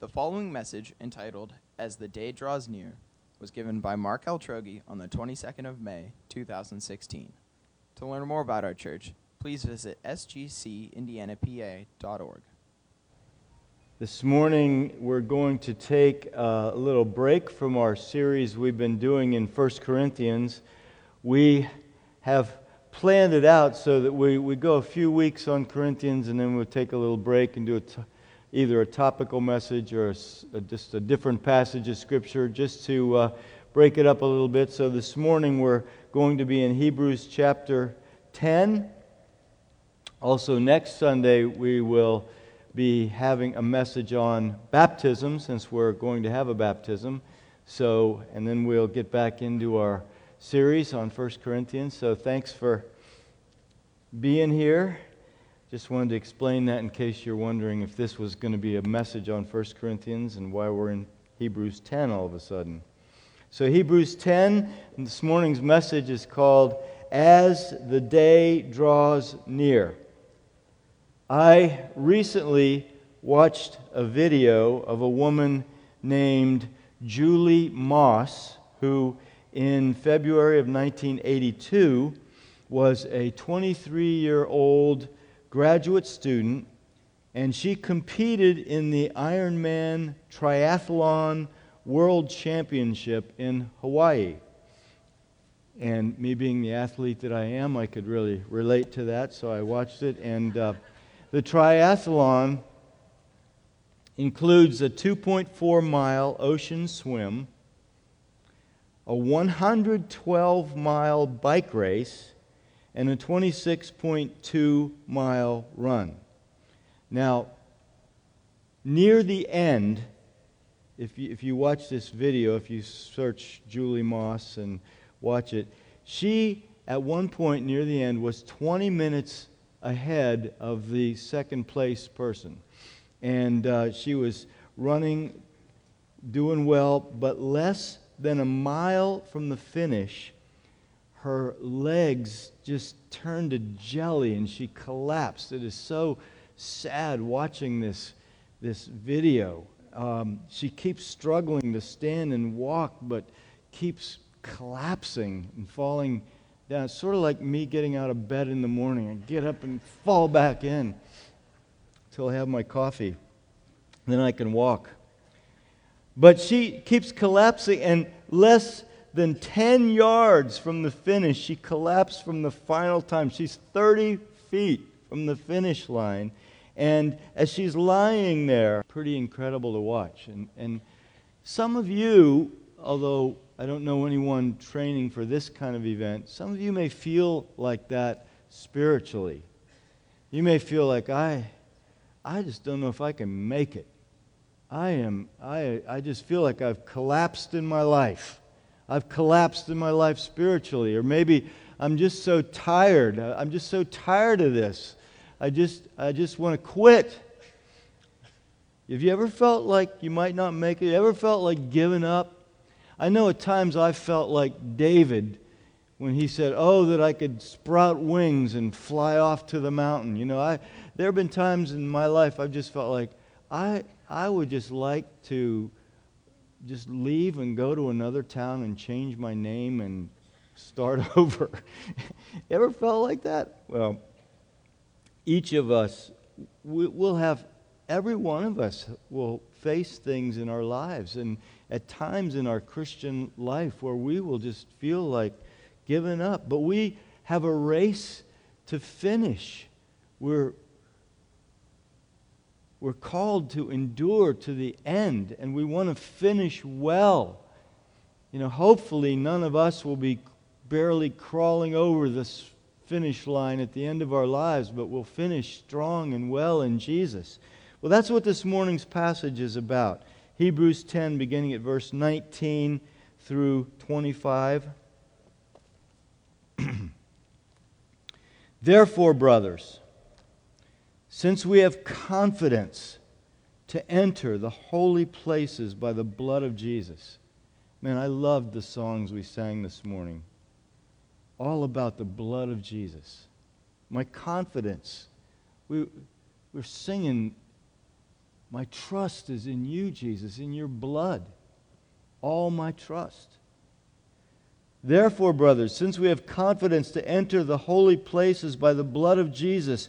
The following message, entitled As the Day Draws Near, was given by Mark Altrogge on the 22nd of May, 2016. To learn more about our church, please visit sgcindianapa.org. This morning, we're going to take a little break from our series we've been doing in 1 Corinthians. We have planned it out so that we, we go a few weeks on Corinthians and then we'll take a little break and do a t- either a topical message or a, a, just a different passage of Scripture just to uh, break it up a little bit. So this morning, we're going to be in Hebrews chapter 10. Also, next Sunday, we will be having a message on baptism since we're going to have a baptism. So, and then we'll get back into our series on 1 Corinthians. So, thanks for being here. Just wanted to explain that in case you're wondering if this was going to be a message on 1 Corinthians and why we're in Hebrews 10 all of a sudden. So, Hebrews 10, this morning's message is called As the Day Draws Near. I recently watched a video of a woman named Julie Moss, who in February of 1982 was a 23 year old graduate student, and she competed in the Ironman Triathlon World Championship in Hawaii. And me being the athlete that I am, I could really relate to that, so I watched it. And uh, the triathlon includes a 2.4 mile ocean swim, a 112 mile bike race, and a 26.2 mile run. Now, near the end, if you, if you watch this video, if you search Julie Moss and watch it, she, at one point near the end, was 20 minutes ahead of the second place person. And uh, she was running, doing well, but less than a mile from the finish, her legs just turned to jelly and she collapsed. It is so sad watching this, this video. Um, she keeps struggling to stand and walk, but keeps collapsing and falling down. It's sort of like me getting out of bed in the morning. I get up and fall back in until I have my coffee. Then I can walk. But she keeps collapsing, and less than 10 yards from the finish, she collapsed from the final time. She's 30 feet from the finish line. And as she's lying there, pretty incredible to watch. And, and some of you, although I don't know anyone training for this kind of event, some of you may feel like that spiritually. You may feel like, I, I just don't know if I can make it. I am, I, I just feel like I've collapsed in my life. I've collapsed in my life spiritually. Or maybe I'm just so tired. I'm just so tired of this. I just, I just want to quit. Have you ever felt like you might not make it? Ever felt like giving up? I know at times I felt like David when he said, Oh, that I could sprout wings and fly off to the mountain. You know, I, there have been times in my life I've just felt like I, I would just like to just leave and go to another town and change my name and start over. Ever felt like that? Well, each of us we, will have, every one of us will face things in our lives and at times in our Christian life where we will just feel like giving up. But we have a race to finish. We're, we're called to endure to the end, and we want to finish well. You know, hopefully, none of us will be barely crawling over this finish line at the end of our lives, but we'll finish strong and well in Jesus. Well, that's what this morning's passage is about. Hebrews 10, beginning at verse 19 through 25. Therefore, brothers, since we have confidence to enter the holy places by the blood of Jesus. Man, I loved the songs we sang this morning. All about the blood of Jesus. My confidence. We, we're singing My trust is in you, Jesus, in your blood. All my trust. Therefore, brothers, since we have confidence to enter the holy places by the blood of Jesus,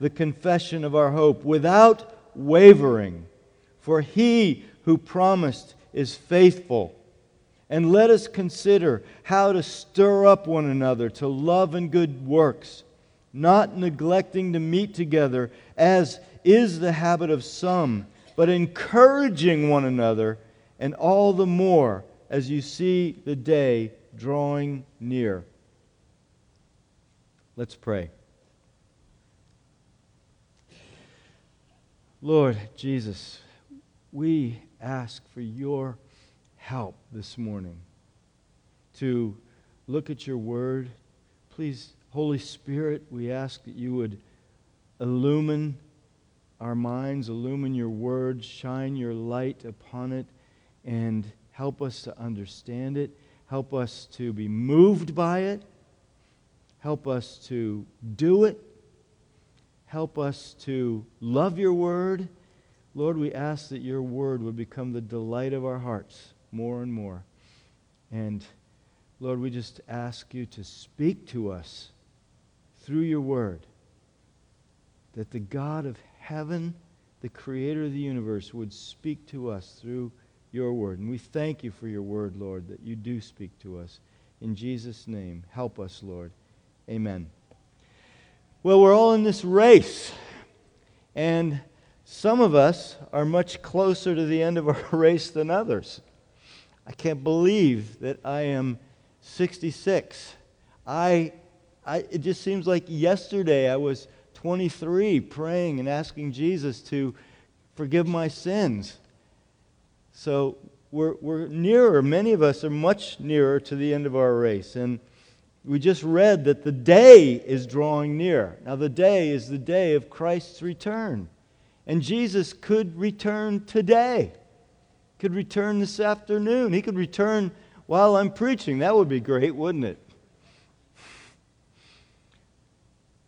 the confession of our hope without wavering, for he who promised is faithful. And let us consider how to stir up one another to love and good works, not neglecting to meet together, as is the habit of some, but encouraging one another, and all the more as you see the day drawing near. Let's pray. Lord Jesus, we ask for your help this morning to look at your word. Please, Holy Spirit, we ask that you would illumine our minds, illumine your word, shine your light upon it, and help us to understand it. Help us to be moved by it Help us to do it. Help us to love your word. Lord, we ask that your word would become the delight of our hearts more and more. And Lord, we just ask you to speak to us through your word. That the God of heaven, the creator of the universe, would speak to us through your word. And we thank you for your word, Lord, that you do speak to us. In Jesus' name, help us, Lord. Amen. Well, we're all in this race, and some of us are much closer to the end of our race than others. I can't believe that I am 66. I, I, it just seems like yesterday I was 23 praying and asking Jesus to forgive my sins. So we're, we're nearer, many of us are much nearer to the end of our race. And we just read that the day is drawing near. Now, the day is the day of Christ's return. And Jesus could return today, could return this afternoon. He could return while I'm preaching. That would be great, wouldn't it?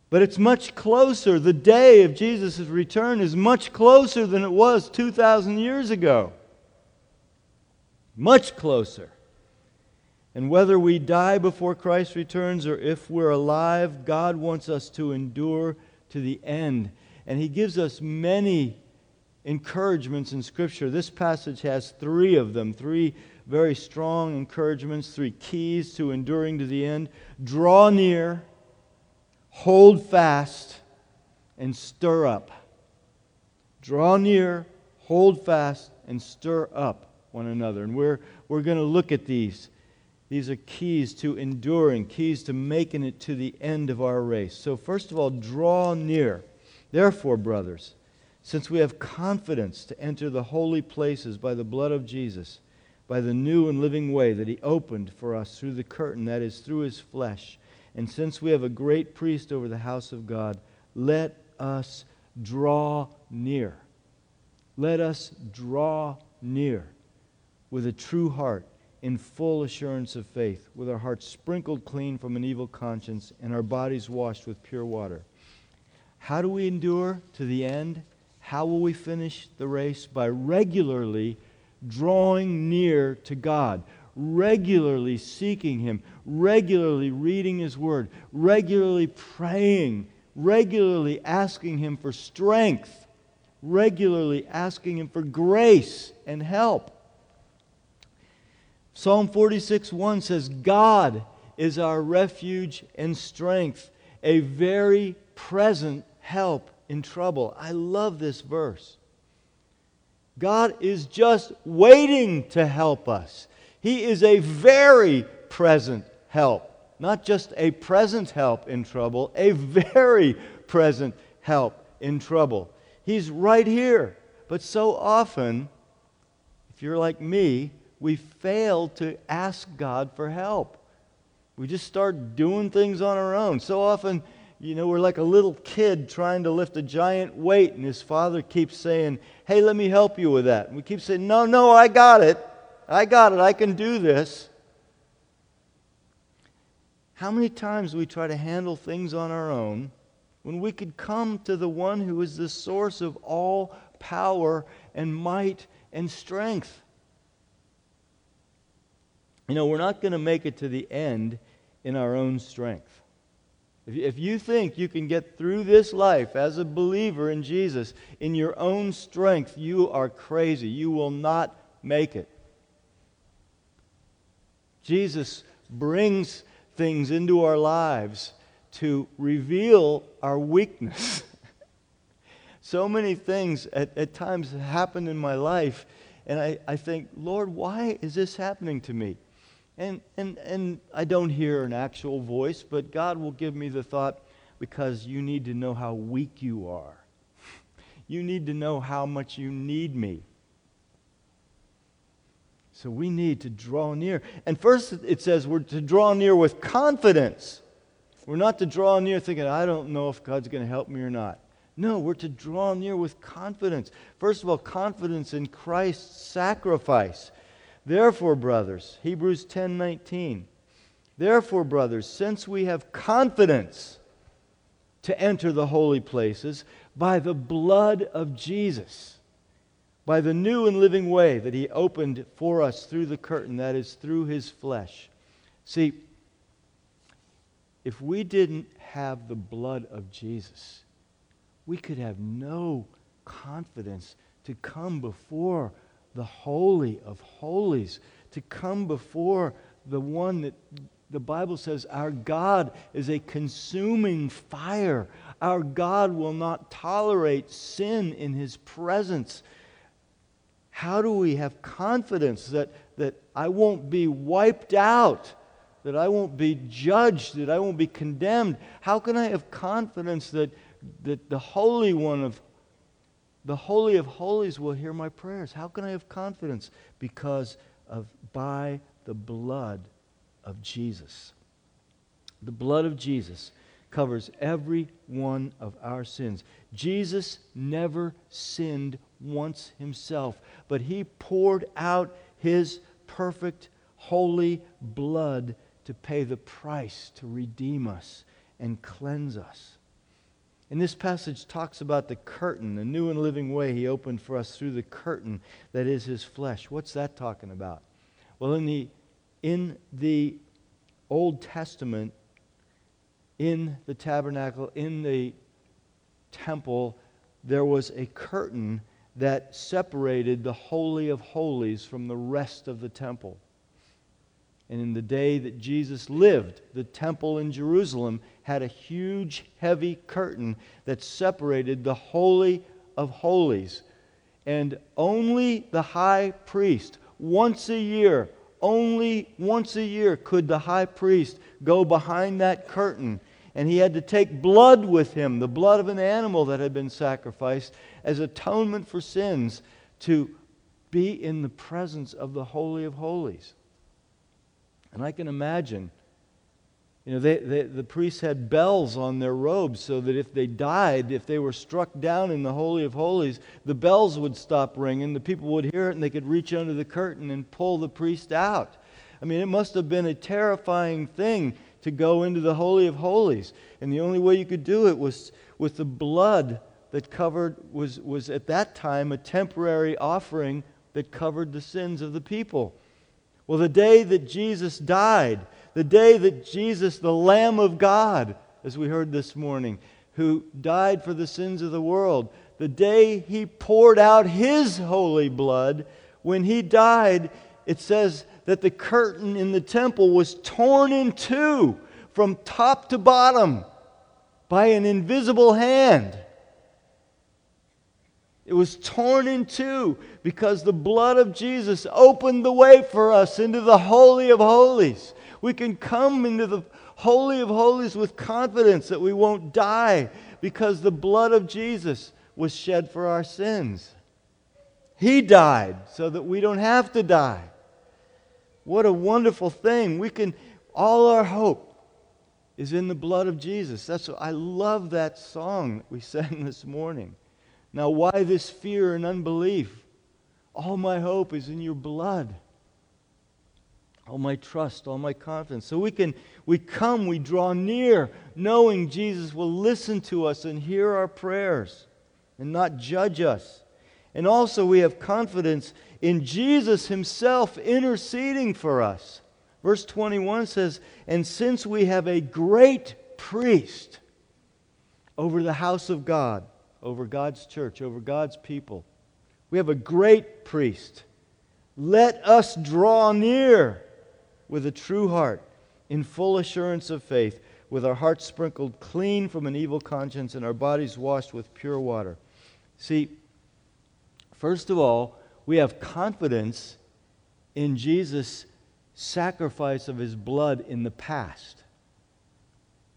But it's much closer. The day of Jesus' return is much closer than it was 2,000 years ago. Much closer. And whether we die before Christ returns or if we're alive, God wants us to endure to the end. And He gives us many encouragements in Scripture. This passage has three of them, three very strong encouragements, three keys to enduring to the end. Draw near, hold fast, and stir up. Draw near, hold fast, and stir up one another. And we're, we're going to look at these these are keys to enduring, keys to making it to the end of our race. So, first of all, draw near. Therefore, brothers, since we have confidence to enter the holy places by the blood of Jesus, by the new and living way that he opened for us through the curtain, that is, through his flesh, and since we have a great priest over the house of God, let us draw near. Let us draw near with a true heart in full assurance of faith, with our hearts sprinkled clean from an evil conscience and our bodies washed with pure water. How do we endure to the end? How will we finish the race? By regularly drawing near to God, regularly seeking Him, regularly reading His Word, regularly praying, regularly asking Him for strength, regularly asking Him for grace and help. Psalm 46 1 says, God is our refuge and strength, a very present help in trouble. I love this verse. God is just waiting to help us. He is a very present help. Not just a present help in trouble, a very present help in trouble. He's right here. But so often, if you're like me, we fail to ask God for help. We just start doing things on our own. So often, you know, we're like a little kid trying to lift a giant weight, and his father keeps saying, Hey, let me help you with that. And we keep saying, No, no, I got it. I got it. I can do this. How many times we try to handle things on our own when we could come to the one who is the source of all power and might and strength? You know, we're not going to make it to the end in our own strength. If you think you can get through this life as a believer in Jesus in your own strength, you are crazy. You will not make it. Jesus brings things into our lives to reveal our weakness. so many things at, at times happen in my life, and I, I think, Lord, why is this happening to me? And, and, and I don't hear an actual voice, but God will give me the thought because you need to know how weak you are. You need to know how much you need me. So we need to draw near. And first it says we're to draw near with confidence. We're not to draw near thinking, I don't know if God's going to help me or not. No, we're to draw near with confidence. First of all, confidence in Christ's sacrifice. Therefore, brothers, Hebrews 10:19. Therefore, brothers, since we have confidence to enter the holy places by the blood of Jesus, by the new and living way that he opened for us through the curtain, that is, through his flesh. See, if we didn't have the blood of Jesus, we could have no confidence to come before the Holy of Holies, to come before the one that the Bible says our God is a consuming fire. Our God will not tolerate sin in his presence. How do we have confidence that, that I won't be wiped out, that I won't be judged, that I won't be condemned? How can I have confidence that, that the Holy One of the Holy of Holies will hear my prayers. How can I have confidence? Because of by the blood of Jesus. The blood of Jesus covers every one of our sins. Jesus never sinned once himself, but he poured out his perfect, holy blood to pay the price to redeem us and cleanse us. And this passage talks about the curtain, the new and living way he opened for us through the curtain that is his flesh. What's that talking about? Well, in the, in the Old Testament, in the tabernacle, in the temple, there was a curtain that separated the Holy of Holies from the rest of the temple. And in the day that Jesus lived, the temple in Jerusalem had a huge, heavy curtain that separated the Holy of Holies. And only the high priest, once a year, only once a year could the high priest go behind that curtain. And he had to take blood with him, the blood of an animal that had been sacrificed, as atonement for sins, to be in the presence of the Holy of Holies. And I can imagine, you know, they, they, the priests had bells on their robes so that if they died, if they were struck down in the Holy of Holies, the bells would stop ringing, the people would hear it, and they could reach under the curtain and pull the priest out. I mean, it must have been a terrifying thing to go into the Holy of Holies. And the only way you could do it was with the blood that covered, was, was at that time a temporary offering that covered the sins of the people. Well, the day that Jesus died, the day that Jesus, the Lamb of God, as we heard this morning, who died for the sins of the world, the day he poured out his holy blood, when he died, it says that the curtain in the temple was torn in two from top to bottom by an invisible hand. It was torn in two because the blood of Jesus opened the way for us into the Holy of Holies. We can come into the Holy of Holies with confidence that we won't die because the blood of Jesus was shed for our sins. He died so that we don't have to die. What a wonderful thing. We can, all our hope is in the blood of Jesus. That's what, I love that song that we sang this morning. Now, why this fear and unbelief? All my hope is in your blood. All my trust, all my confidence. So we can we come, we draw near, knowing Jesus will listen to us and hear our prayers and not judge us. And also we have confidence in Jesus himself interceding for us. Verse 21 says, And since we have a great priest over the house of God, over God's church, over God's people, we have a great priest. Let us draw near with a true heart, in full assurance of faith, with our hearts sprinkled clean from an evil conscience and our bodies washed with pure water. See, first of all, we have confidence in Jesus' sacrifice of his blood in the past.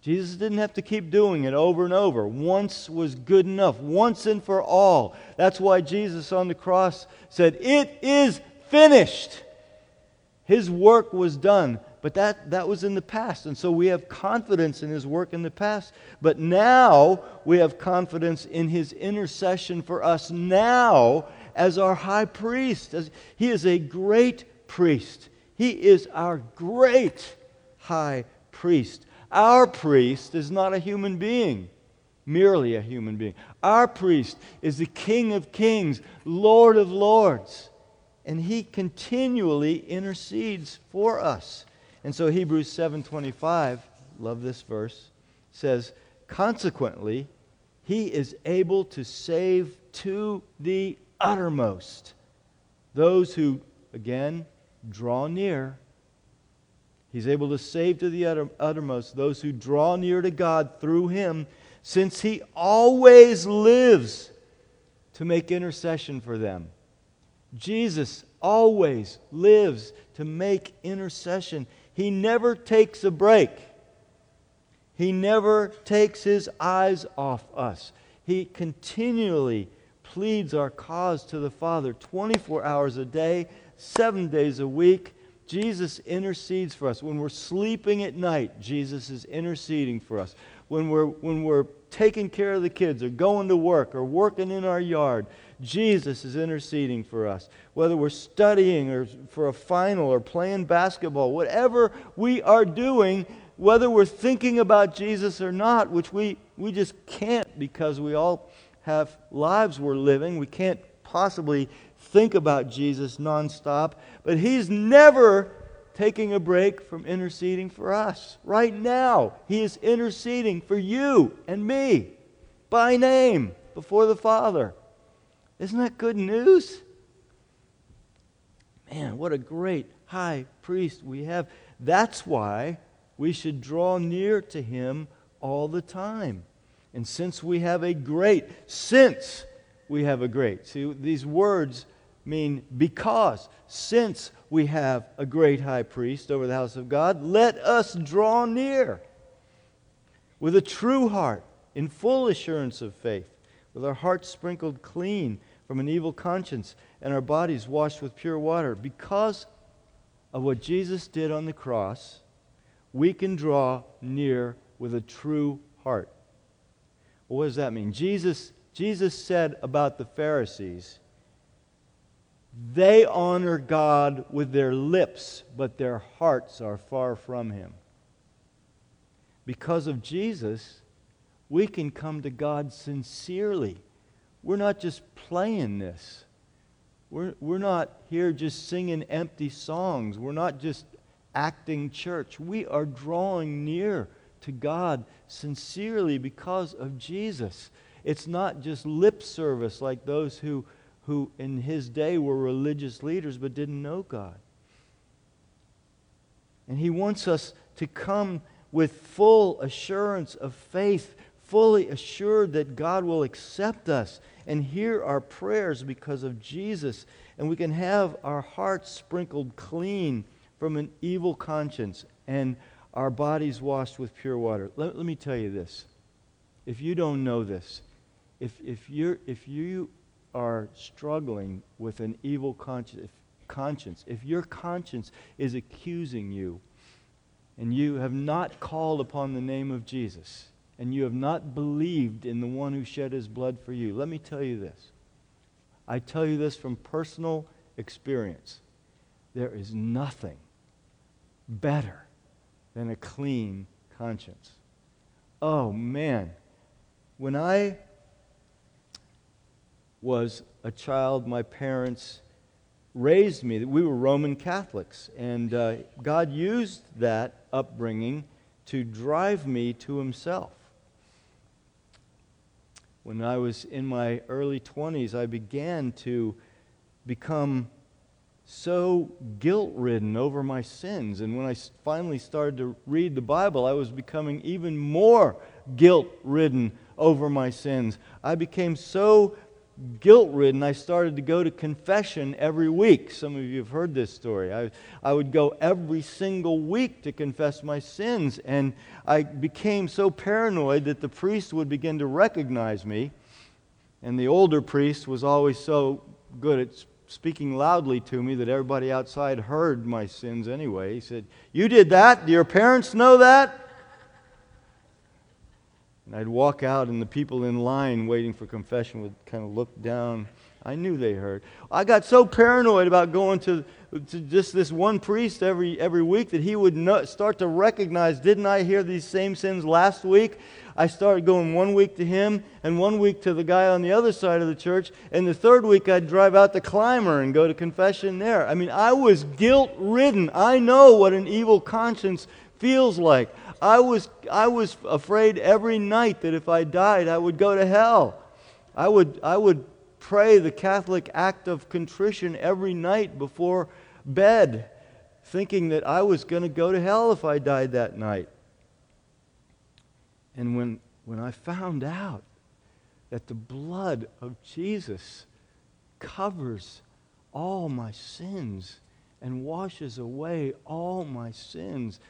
Jesus didn't have to keep doing it over and over. Once was good enough, once and for all. That's why Jesus on the cross said, It is finished. His work was done, but that, that was in the past. And so we have confidence in his work in the past. But now we have confidence in his intercession for us now as our high priest. As, he is a great priest. He is our great high priest. Our priest is not a human being, merely a human being. Our priest is the King of kings, Lord of lords. And he continually intercedes for us. And so Hebrews 7:25, love this verse, says, "Consequently, he is able to save to the uttermost those who again draw near He's able to save to the utter, uttermost those who draw near to God through him, since he always lives to make intercession for them. Jesus always lives to make intercession. He never takes a break. He never takes his eyes off us. He continually pleads our cause to the Father 24 hours a day, seven days a week Jesus intercedes for us. When we're sleeping at night, Jesus is interceding for us. When we're, when we're taking care of the kids or going to work or working in our yard, Jesus is interceding for us. Whether we're studying or for a final or playing basketball, whatever we are doing, whether we're thinking about Jesus or not, which we, we just can't because we all have lives we're living, we can't possibly think about Jesus nonstop, but He's never taking a break from interceding for us. Right now, He is interceding for you and me by name before the Father. Isn't that good news? Man, what a great high priest we have. That's why we should draw near to Him all the time. And since we have a great, since we have a great, see, these words mean because, since we have a great high priest over the house of God, let us draw near with a true heart, in full assurance of faith, with our hearts sprinkled clean from an evil conscience and our bodies washed with pure water. Because of what Jesus did on the cross, we can draw near with a true heart. Well, what does that mean? Jesus, Jesus said about the Pharisees, they honor God with their lips, but their hearts are far from Him. Because of Jesus, we can come to God sincerely. We're not just playing this. We're, we're not here just singing empty songs. We're not just acting church. We are drawing near to God sincerely because of Jesus. It's not just lip service like those who who in his day were religious leaders but didn't know God. And he wants us to come with full assurance of faith, fully assured that God will accept us and hear our prayers because of Jesus. And we can have our hearts sprinkled clean from an evil conscience and our bodies washed with pure water. Let, let me tell you this. If you don't know this, if, if, you're, if you are struggling with an evil conscience, if your conscience is accusing you, and you have not called upon the name of Jesus, and you have not believed in the one who shed his blood for you, let me tell you this. I tell you this from personal experience. There is nothing better than a clean conscience. Oh, man. When I was a child, my parents raised me. We were Roman Catholics, and uh, God used that upbringing to drive me to Himself. When I was in my early 20s, I began to become so guilt ridden over my sins. And when I finally started to read the Bible, I was becoming even more guilt ridden over my sins. I became so guilt ridden, I started to go to confession every week. Some of you have heard this story. I, I would go every single week to confess my sins, and I became so paranoid that the priest would begin to recognize me. And the older priest was always so good at speaking loudly to me that everybody outside heard my sins anyway. He said, You did that? Do your parents know that? And I'd walk out, and the people in line waiting for confession would kind of look down. I knew they heard. I got so paranoid about going to, to just this one priest every, every week that he would know, start to recognize, didn't I hear these same sins last week? I started going one week to him and one week to the guy on the other side of the church. And the third week, I'd drive out to Clymer and go to confession there. I mean, I was guilt ridden. I know what an evil conscience feels like. I was, I was afraid every night that if I died, I would go to hell. I would, I would pray the Catholic act of contrition every night before bed, thinking that I was going to go to hell if I died that night. And when, when I found out that the blood of Jesus covers all my sins and washes away all my sins,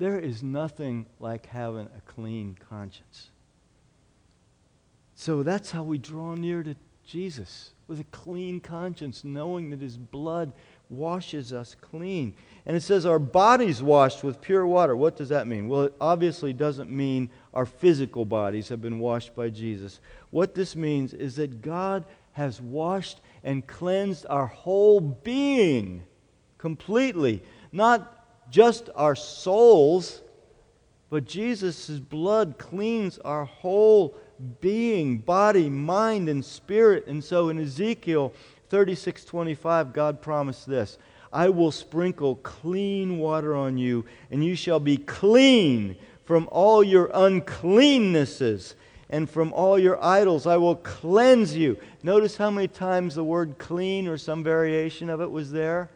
there is nothing like having a clean conscience. So that's how we draw near to Jesus with a clean conscience, knowing that his blood washes us clean. And it says our bodies washed with pure water. What does that mean? Well, it obviously doesn't mean our physical bodies have been washed by Jesus. What this means is that God has washed and cleansed our whole being completely. Not just our souls, but Jesus' blood cleans our whole being, body, mind, and spirit. And so in Ezekiel 36 25, God promised this I will sprinkle clean water on you, and you shall be clean from all your uncleannesses and from all your idols. I will cleanse you. Notice how many times the word clean or some variation of it was there?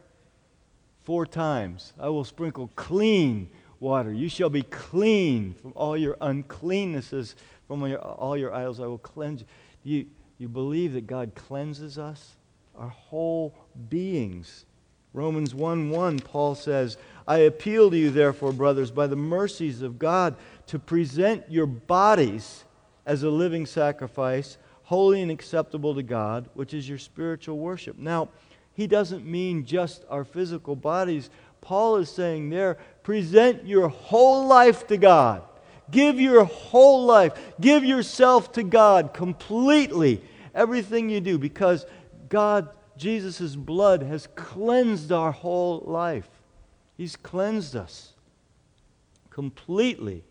Four times. I will sprinkle clean water. You shall be clean from all your uncleannesses, from your, all your idols. I will cleanse you. you. You believe that God cleanses us? Our whole beings. Romans 1 1, Paul says, I appeal to you, therefore, brothers, by the mercies of God, to present your bodies as a living sacrifice, holy and acceptable to God, which is your spiritual worship. Now, he doesn't mean just our physical bodies. Paul is saying there, present your whole life to God. Give your whole life. Give yourself to God completely. Everything you do, because God, Jesus' blood has cleansed our whole life. He's cleansed us completely.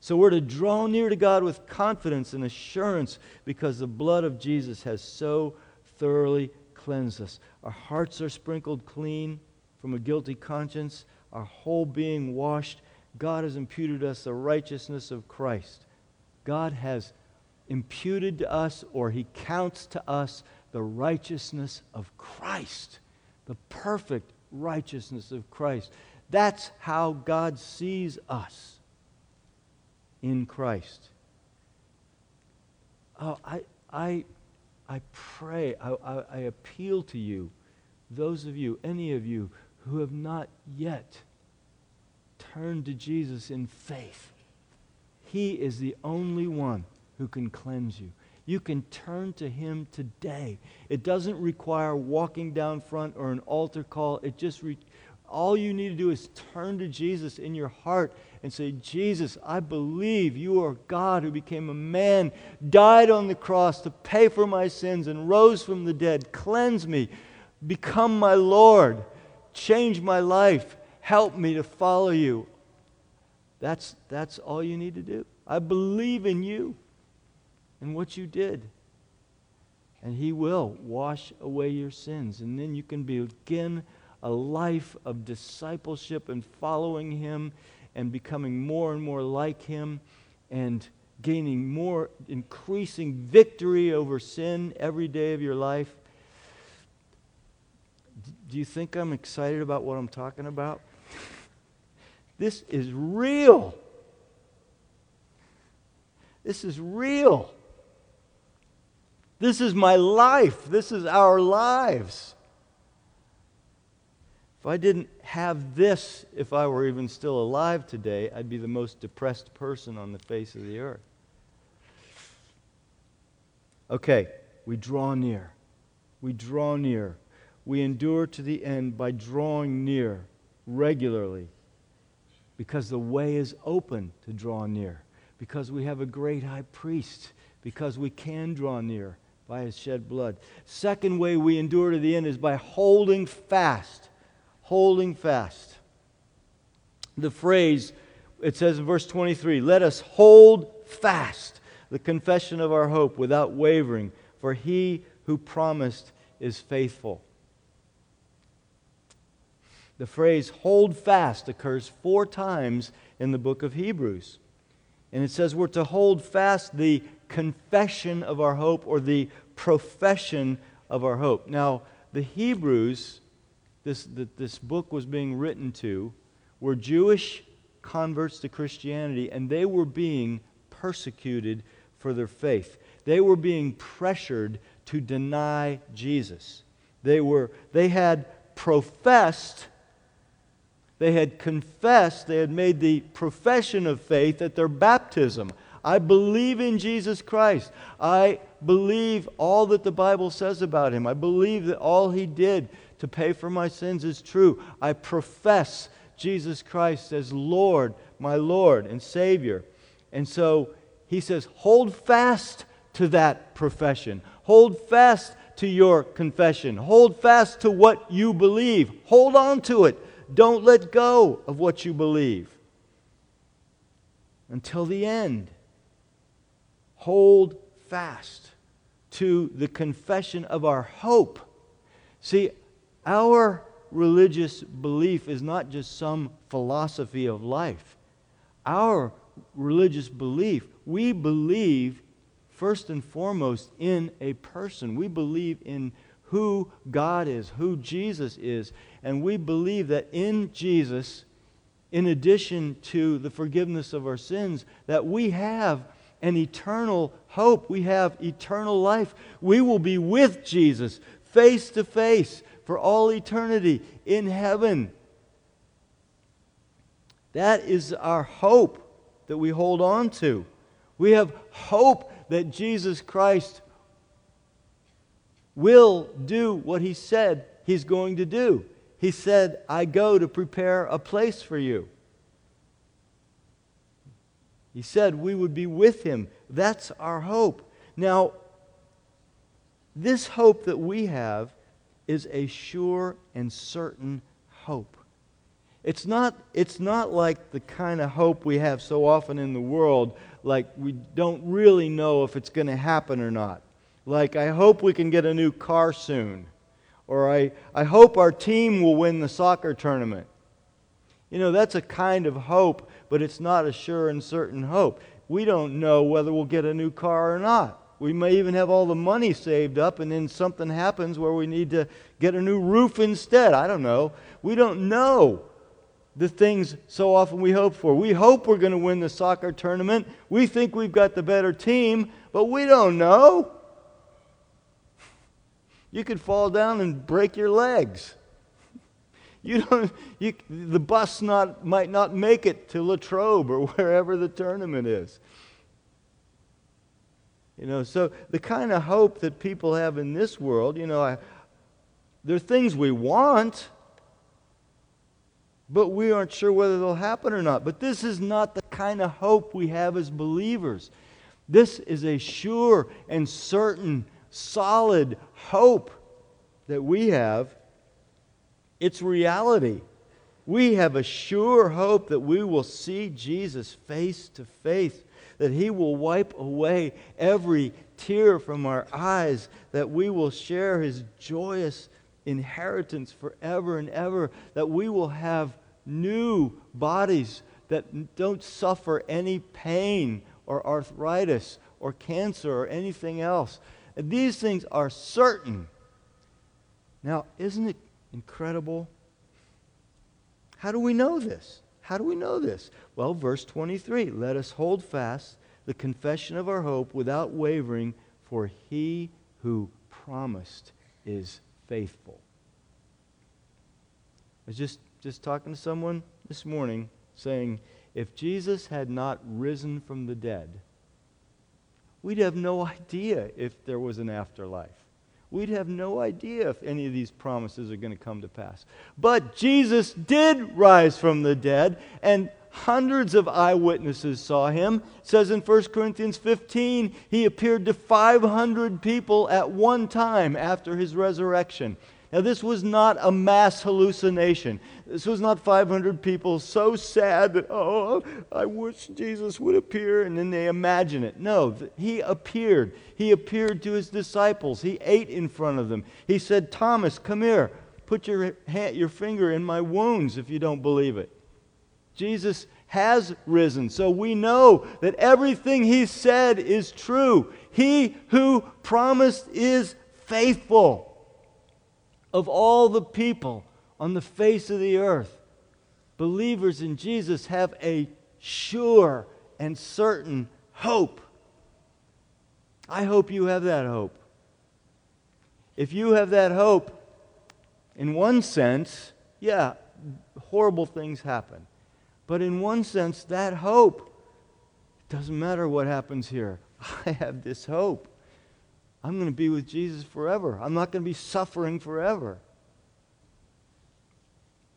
So we're to draw near to God with confidence and assurance because the blood of Jesus has so thoroughly cleansed us. Our hearts are sprinkled clean from a guilty conscience, our whole being washed. God has imputed us the righteousness of Christ. God has imputed to us, or He counts to us, the righteousness of Christ, the perfect righteousness of Christ. That's how God sees us in Christ. Oh, I, I I pray, I, I, I, appeal to you, those of you, any of you who have not yet turned to Jesus in faith. He is the only one who can cleanse you. You can turn to Him today. It doesn't require walking down front or an altar call. It just re- all you need to do is turn to Jesus in your heart and say, Jesus, I believe you are God who became a man, died on the cross to pay for my sins, and rose from the dead. Cleanse me, become my Lord, change my life, help me to follow you. That's, that's all you need to do. I believe in you and what you did. And He will wash away your sins. And then you can begin a life of discipleship and following Him and becoming more and more like Him and gaining more, increasing victory over sin every day of your life. Do you think I'm excited about what I'm talking about? This is real. This is real. This is my life. This is our lives. If I didn't have this, if I were even still alive today, I'd be the most depressed person on the face of the earth. Okay, we draw near. We draw near. We endure to the end by drawing near regularly because the way is open to draw near, because we have a great high priest, because we can draw near by his shed blood. Second way we endure to the end is by holding fast. Holding fast. The phrase, it says in verse 23 let us hold fast the confession of our hope without wavering, for he who promised is faithful. The phrase hold fast occurs four times in the book of Hebrews. And it says we're to hold fast the confession of our hope or the profession of our hope. Now, the Hebrews, this, that this book was being written to, were Jewish converts to Christianity, and they were being persecuted for their faith. They were being pressured to deny Jesus. They, were, they had professed, they had confessed, they had made the profession of faith at their baptism. I believe in Jesus Christ. I believe all that the Bible says about him. I believe that all he did to pay for my sins is true. I profess Jesus Christ as Lord, my Lord and Savior. And so he says, hold fast to that profession. Hold fast to your confession. Hold fast to what you believe. Hold on to it. Don't let go of what you believe until the end hold fast to the confession of our hope. See, our religious belief is not just some philosophy of life. Our religious belief, we believe first and foremost in a person. We believe in who God is, who Jesus is, and we believe that in Jesus, in addition to the forgiveness of our sins, that we have an eternal hope. We have eternal life. We will be with Jesus face to face for all eternity in heaven. That is our hope that we hold on to. We have hope that Jesus Christ will do what he said he's going to do. He said, I go to prepare a place for you. He said we would be with him. That's our hope. Now, this hope that we have is a sure and certain hope. It's not, it's not like the kind of hope we have so often in the world, like we don't really know if it's going to happen or not. Like, I hope we can get a new car soon. Or I, I hope our team will win the soccer tournament. You know, that's a kind of hope but it's not a sure and certain hope. We don't know whether we'll get a new car or not. We may even have all the money saved up, and then something happens where we need to get a new roof instead. I don't know. We don't know the things so often we hope for. We hope we're going to win the soccer tournament. We think we've got the better team, but we don't know. You could fall down and break your legs. You don't, you, the bus not, might not make it to Latrobe or wherever the tournament is. You know, so the kind of hope that people have in this world, you know, I, there are things we want, but we aren't sure whether they'll happen or not. But this is not the kind of hope we have as believers. This is a sure and certain, solid hope that we have. It's reality. We have a sure hope that we will see Jesus face to face, that He will wipe away every tear from our eyes, that we will share His joyous inheritance forever and ever, that we will have new bodies that don't suffer any pain or arthritis or cancer or anything else. And these things are certain. Now, isn't it incredible? How do we know this? How do we know this? Well, verse 23 let us hold fast the confession of our hope without wavering, for he who promised is faithful. I was just, just talking to someone this morning saying, if Jesus had not risen from the dead, we'd have no idea if there was an afterlife. We'd have no idea if any of these promises are going to come to pass. But Jesus did rise from the dead, and hundreds of eyewitnesses saw him. It says in 1 Corinthians 15, he appeared to 500 people at one time after his resurrection. Now, this was not a mass hallucination. This was not 500 people so sad that, oh, I wish Jesus would appear, and then they imagine it. No, he appeared. He appeared to his disciples. He ate in front of them. He said, Thomas, come here. Put your, hand, your finger in my wounds if you don't believe it. Jesus has risen. So we know that everything he said is true. He who promised is faithful of all the people on the face of the earth, believers in Jesus have a sure and certain hope. I hope you have that hope. If you have that hope, in one sense, yeah, horrible things happen. But in one sense, that hope, it doesn't matter what happens here. I have this hope. I'm going to be with Jesus forever. I'm not going to be suffering forever.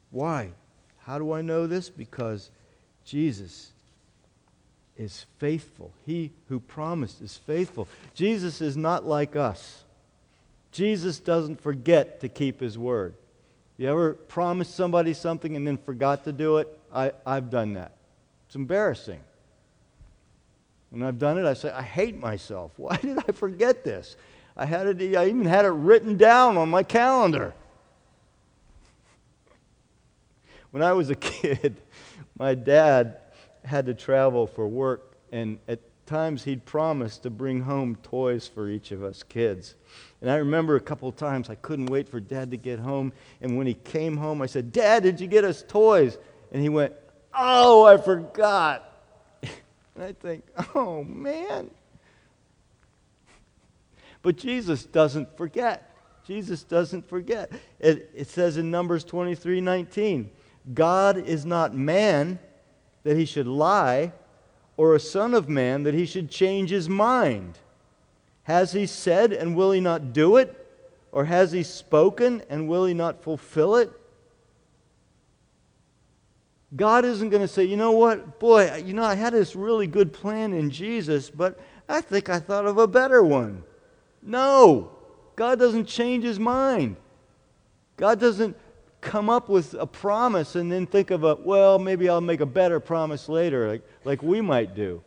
Why? How do I know this? Because Jesus is faithful. He who promised is faithful. Jesus is not like us. Jesus doesn't forget to keep his word. You ever promised somebody something and then forgot to do it? I, I've done that. It's embarrassing. When I've done it, I say, I hate myself. Why did I forget this? I, had it, I even had it written down on my calendar. When I was a kid, my dad had to travel for work, and at times he'd promise to bring home toys for each of us kids. And I remember a couple of times I couldn't wait for dad to get home. And when he came home, I said, Dad, did you get us toys? And he went, Oh, I forgot. And I think, oh man. But Jesus doesn't forget. Jesus doesn't forget. It, it says in Numbers 23 19, God is not man that he should lie, or a son of man that he should change his mind. Has he said, and will he not do it? Or has he spoken, and will he not fulfill it? God isn't going to say, you know what, boy, you know, I had this really good plan in Jesus, but I think I thought of a better one. No, God doesn't change his mind. God doesn't come up with a promise and then think of a, well, maybe I'll make a better promise later, like, like we might do.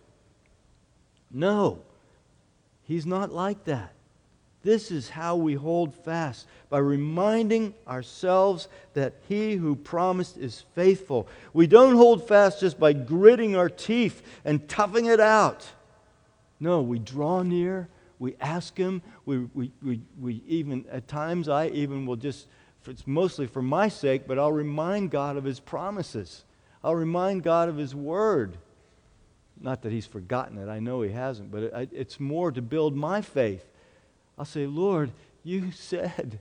No, he's not like that. This is how we hold fast by reminding ourselves that he who promised is faithful. We don't hold fast just by gritting our teeth and toughing it out. No, we draw near, we ask him, we, we, we, we even, at times, I even will just, it's mostly for my sake, but I'll remind God of his promises. I'll remind God of his word. Not that he's forgotten it, I know he hasn't, but it, it's more to build my faith I'll say, Lord, you said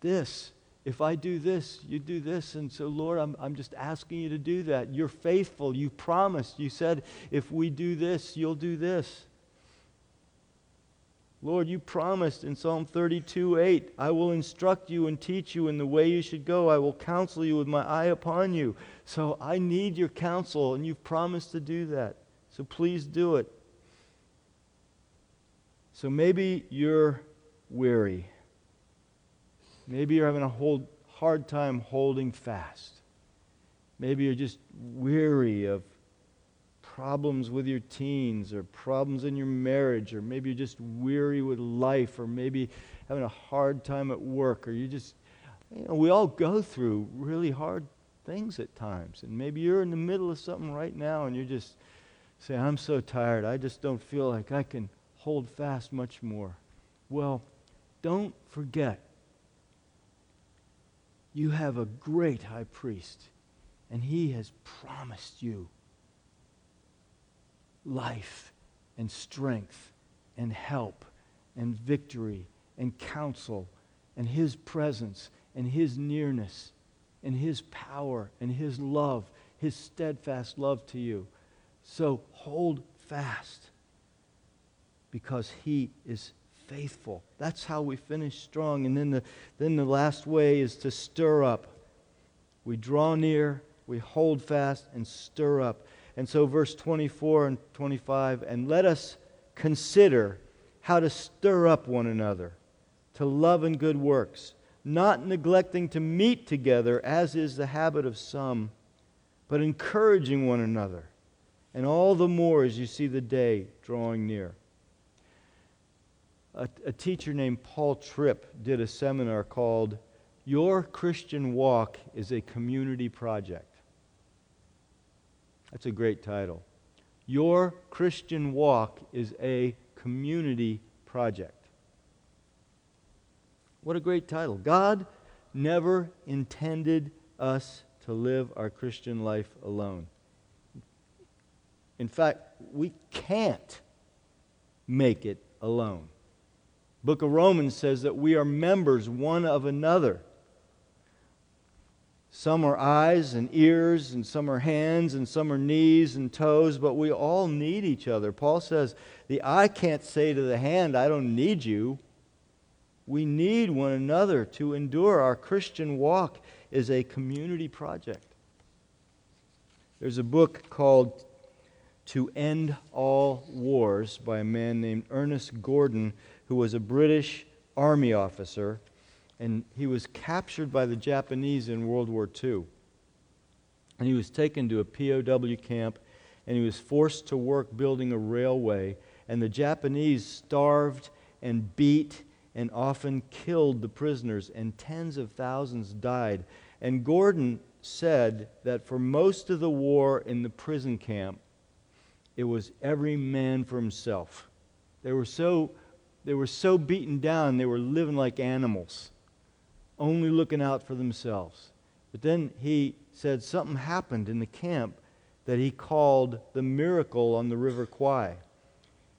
this. If I do this, you do this. And so, Lord, I'm, I'm just asking you to do that. You're faithful. You promised. You said, if we do this, you'll do this. Lord, you promised in Psalm 32 8, I will instruct you and teach you in the way you should go. I will counsel you with my eye upon you. So I need your counsel, and you've promised to do that. So please do it. So maybe you're weary. Maybe you're having a hold, hard time holding fast. Maybe you're just weary of problems with your teens or problems in your marriage, or maybe you're just weary with life, or maybe having a hard time at work, or you just, you know, we all go through really hard things at times. And maybe you're in the middle of something right now and you're just saying, I'm so tired. I just don't feel like I can hold fast much more. Well, don't forget, you have a great high priest, and he has promised you life and strength and help and victory and counsel and His presence and His nearness and His power and His love, His steadfast love to you. So hold fast because He is faithful. That's how we finish strong. And then the, then the last way is to stir up. We draw near, we hold fast, and stir up. And so, verse 24 and 25, and let us consider how to stir up one another to love and good works, not neglecting to meet together, as is the habit of some, but encouraging one another, and all the more as you see the day drawing near. A, a teacher named Paul Tripp did a seminar called Your Christian Walk is a Community Project. That's a great title. Your Christian walk is a community project. What a great title. God never intended us to live our Christian life alone. In fact, we can't make it alone. Book of Romans says that we are members one of another. Some are eyes and ears, and some are hands, and some are knees and toes, but we all need each other. Paul says, The eye can't say to the hand, I don't need you. We need one another to endure. Our Christian walk is a community project. There's a book called To End All Wars by a man named Ernest Gordon, who was a British Army officer and he was captured by the Japanese in World War II. And he was taken to a POW camp, and he was forced to work building a railway. And the Japanese starved and beat and often killed the prisoners, and tens of thousands died. And Gordon said that for most of the war in the prison camp, it was every man for himself. They were so, they were so beaten down, they were living like animals only looking out for themselves. But then he said something happened in the camp that he called the miracle on the River Kwai.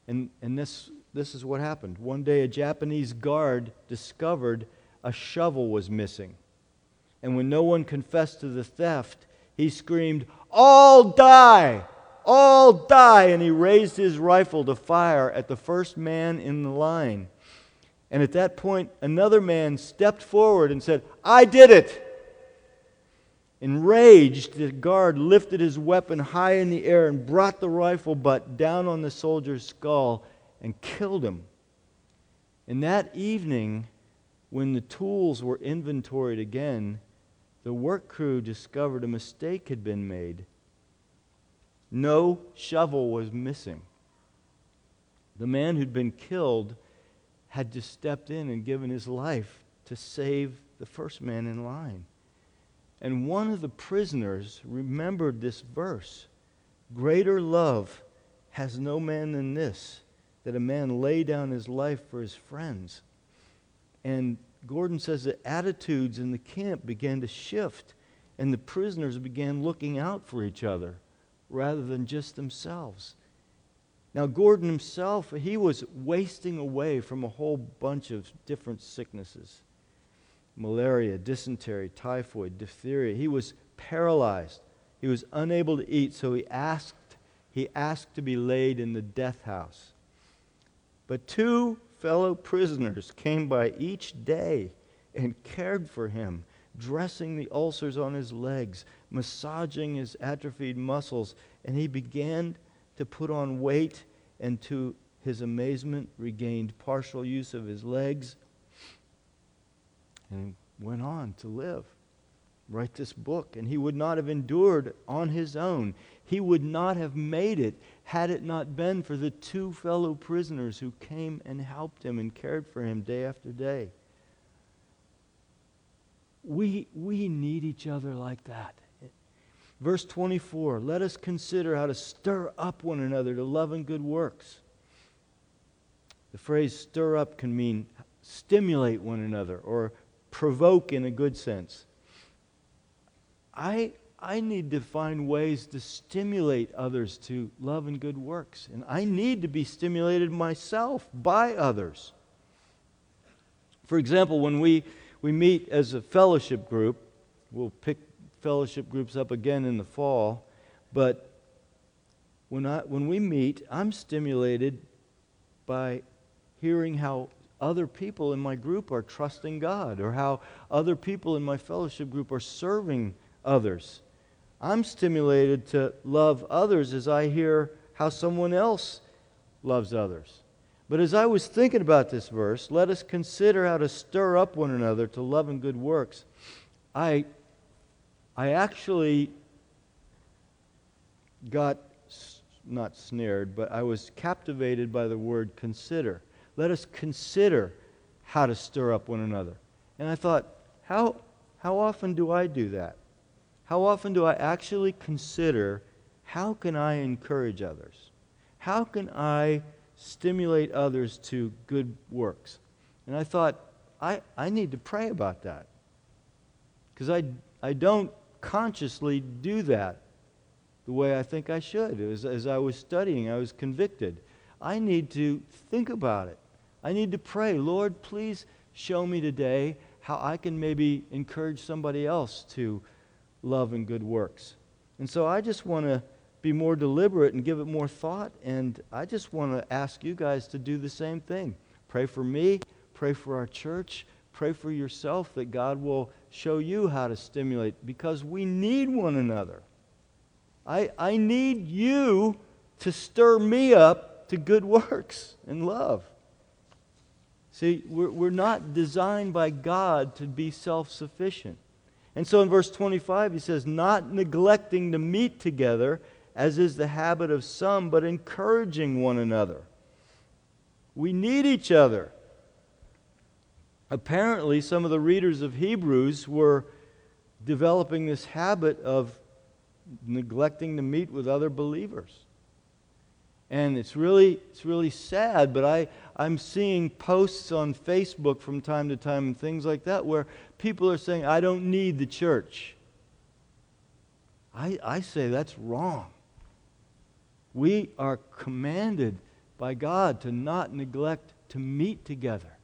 And, and this, this is what happened. One day, a Japanese guard discovered a shovel was missing. And when no one confessed to the theft, he screamed, All die! All die! And he raised his rifle to fire at the first man in the line. And at that point, another man stepped forward and said, I did it. Enraged, the guard lifted his weapon high in the air and brought the rifle butt down on the soldier's skull and killed him. And that evening, when the tools were inventoried again, the work crew discovered a mistake had been made. No shovel was missing. The man who'd been killed had just stepped in and given his life to save the first man in line. And one of the prisoners remembered this verse Greater love has no man than this, that a man lay down his life for his friends. And Gordon says that attitudes in the camp began to shift, and the prisoners began looking out for each other rather than just themselves. Now, Gordon himself, he was wasting away from a whole bunch of different sicknesses malaria, dysentery, typhoid, diphtheria. He was paralyzed. He was unable to eat, so he asked, he asked to be laid in the death house. But two fellow prisoners came by each day and cared for him, dressing the ulcers on his legs, massaging his atrophied muscles, and he began to put on weight and to his amazement regained partial use of his legs and went on to live write this book and he would not have endured on his own he would not have made it had it not been for the two fellow prisoners who came and helped him and cared for him day after day. We, we need each other like that. Verse 24 let us consider how to stir up one another to love and good works. The phrase stir up can mean stimulate one another or provoke in a good sense. I, I need to find ways to stimulate others to love and good works. And I need to be stimulated myself by others. For example, when we, we meet as a fellowship group, we'll pick fellowship groups up again in the fall, but when, I, when we meet, I'm stimulated by hearing how other people in my group are trusting God or how other people in my fellowship group are serving others. I'm stimulated to love others as I hear how someone else loves others. But as I was thinking about this verse, let us consider how to stir up one another to love and good works. I, I actually got not snared, but I was captivated by the word consider. Let us consider how to stir up one another. And I thought, how, how often do I do that? How often do I actually consider how can I encourage others? How can I stimulate others to good works? And I thought, I, I need to pray about that. Because I, I don't consciously do that the way I think I should. As, as I was studying, I was convicted. I need to think about it. I need to pray, Lord, please show me today how I can maybe encourage somebody else to love and good works. And so I just want to be more deliberate and give it more thought. And I just want to ask you guys to do the same thing. Pray for me, pray for our church, pray for yourself that God will show you how to stimulate because we need one another. I, I need you to stir me up to good works and love. See, we're, we're not designed by God to be self sufficient. And so in verse 25, he says, Not neglecting to meet together, as is the habit of some, but encouraging one another. We need each other. Apparently, some of the readers of Hebrews were developing this habit of neglecting to meet with other believers. And it's really, it's really sad, but I, I'm seeing posts on Facebook from time to time and things like that where people are saying, I don't need the church. I, I say that's wrong. We are commanded by God to not neglect to meet together.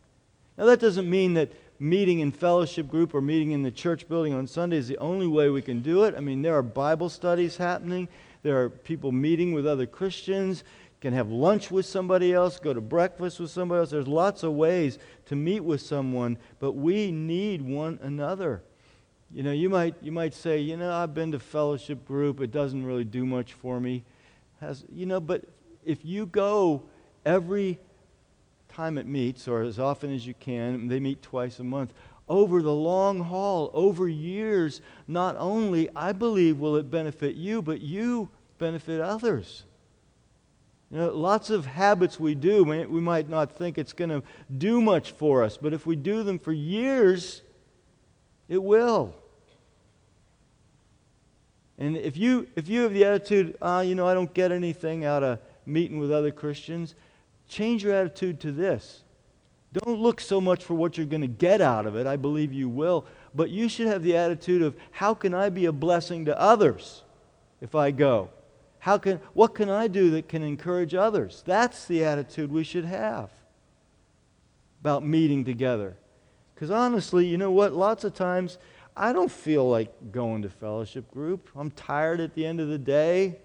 Now, that doesn't mean that meeting in fellowship group or meeting in the church building on Sunday is the only way we can do it. I mean, there are Bible studies happening. There are people meeting with other Christians, can have lunch with somebody else, go to breakfast with somebody else. There's lots of ways to meet with someone, but we need one another. You know, you might, you might say, you know, I've been to fellowship group. It doesn't really do much for me. Has, you know, but if you go every time it meets, or as often as you can, they meet twice a month, over the long haul, over years, not only, I believe, will it benefit you, but you benefit others. You know, lots of habits we do, we might not think it's going to do much for us, but if we do them for years, it will. And if you, if you have the attitude, ah, you know, I don't get anything out of meeting with other Christians, change your attitude to this. Don't look so much for what you're going to get out of it. I believe you will. But you should have the attitude of how can I be a blessing to others if I go? How can, what can I do that can encourage others? That's the attitude we should have about meeting together. Because honestly, you know what? Lots of times I don't feel like going to fellowship group. I'm tired at the end of the day.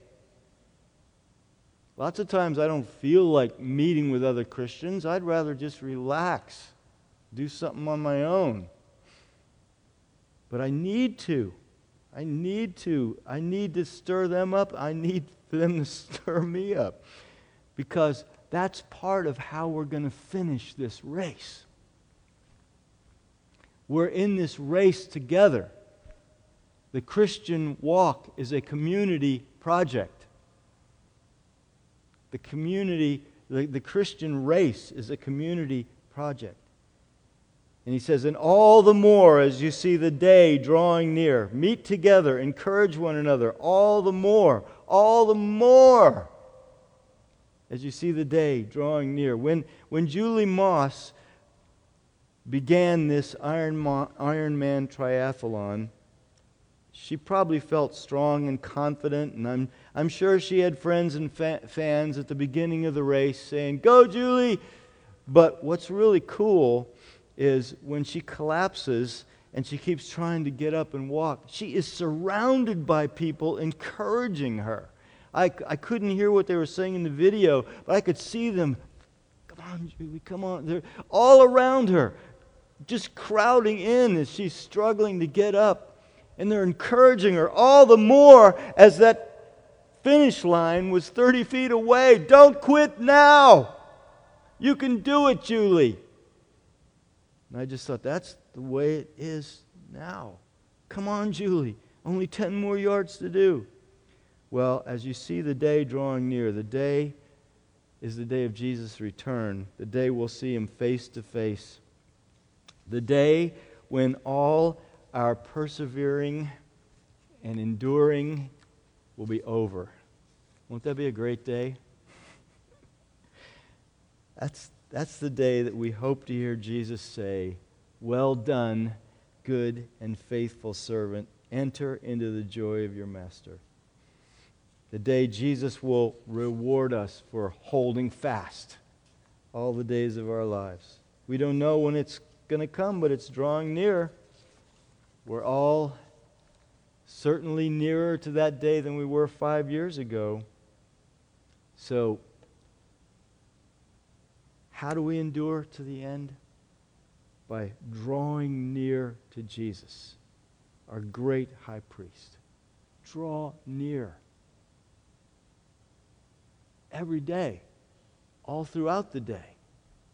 Lots of times I don't feel like meeting with other Christians. I'd rather just relax, do something on my own. But I need to. I need to. I need to stir them up. I need them to stir me up. Because that's part of how we're going to finish this race. We're in this race together. The Christian walk is a community project. The community, the, the Christian race is a community project. And he says, And all the more as you see the day drawing near, meet together, encourage one another, all the more, all the more as you see the day drawing near. When, when Julie Moss began this Iron, Ironman triathlon, she probably felt strong and confident, and I'm, I'm sure she had friends and fa- fans at the beginning of the race saying, Go, Julie! But what's really cool is when she collapses and she keeps trying to get up and walk, she is surrounded by people encouraging her. I, I couldn't hear what they were saying in the video, but I could see them. Come on, Julie, come on. They're all around her, just crowding in as she's struggling to get up. And they're encouraging her all the more as that finish line was 30 feet away. Don't quit now. You can do it, Julie. And I just thought, that's the way it is now. Come on, Julie. Only 10 more yards to do. Well, as you see the day drawing near, the day is the day of Jesus' return. The day we'll see him face to face. The day when all our persevering and enduring will be over. Won't that be a great day? That's, that's the day that we hope to hear Jesus say, Well done, good and faithful servant. Enter into the joy of your master the day Jesus will reward us for holding fast all the days of our lives. We don't know when it's going to come, but it's drawing near. We're all certainly nearer to that day than we were five years ago. So, how do we endure to the end? By drawing near to Jesus, our great high priest. Draw near every day, all throughout the day.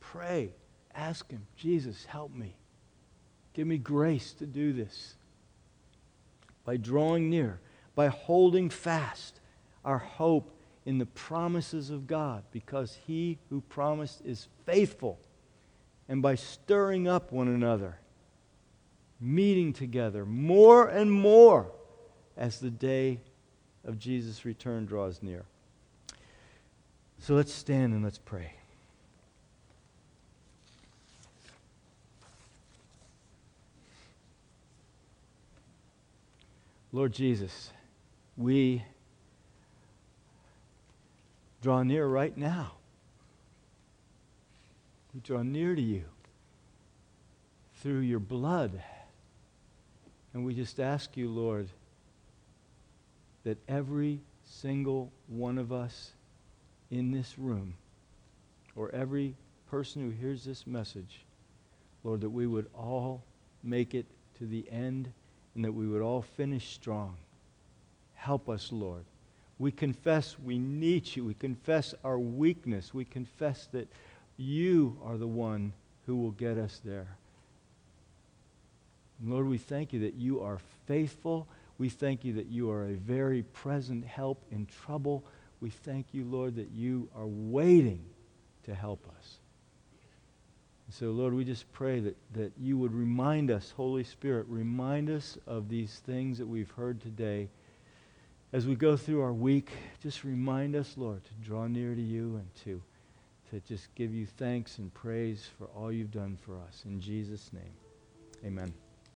Pray. Ask Him, Jesus, help me. Give me grace to do this. By drawing near, by holding fast our hope in the promises of God, because He who promised is faithful, and by stirring up one another, meeting together more and more as the day of Jesus' return draws near. So let's stand and let's pray. Lord Jesus, we draw near right now. We draw near to you through your blood. And we just ask you, Lord, that every single one of us in this room, or every person who hears this message, Lord, that we would all make it to the end and that we would all finish strong. Help us, Lord. We confess we need you. We confess our weakness. We confess that you are the one who will get us there. And Lord, we thank you that you are faithful. We thank you that you are a very present help in trouble. We thank you, Lord, that you are waiting to help us. And so, Lord, we just pray that, that you would remind us, Holy Spirit, remind us of these things that we've heard today. As we go through our week, just remind us, Lord, to draw near to you and to, to just give you thanks and praise for all you've done for us. In Jesus' name, amen.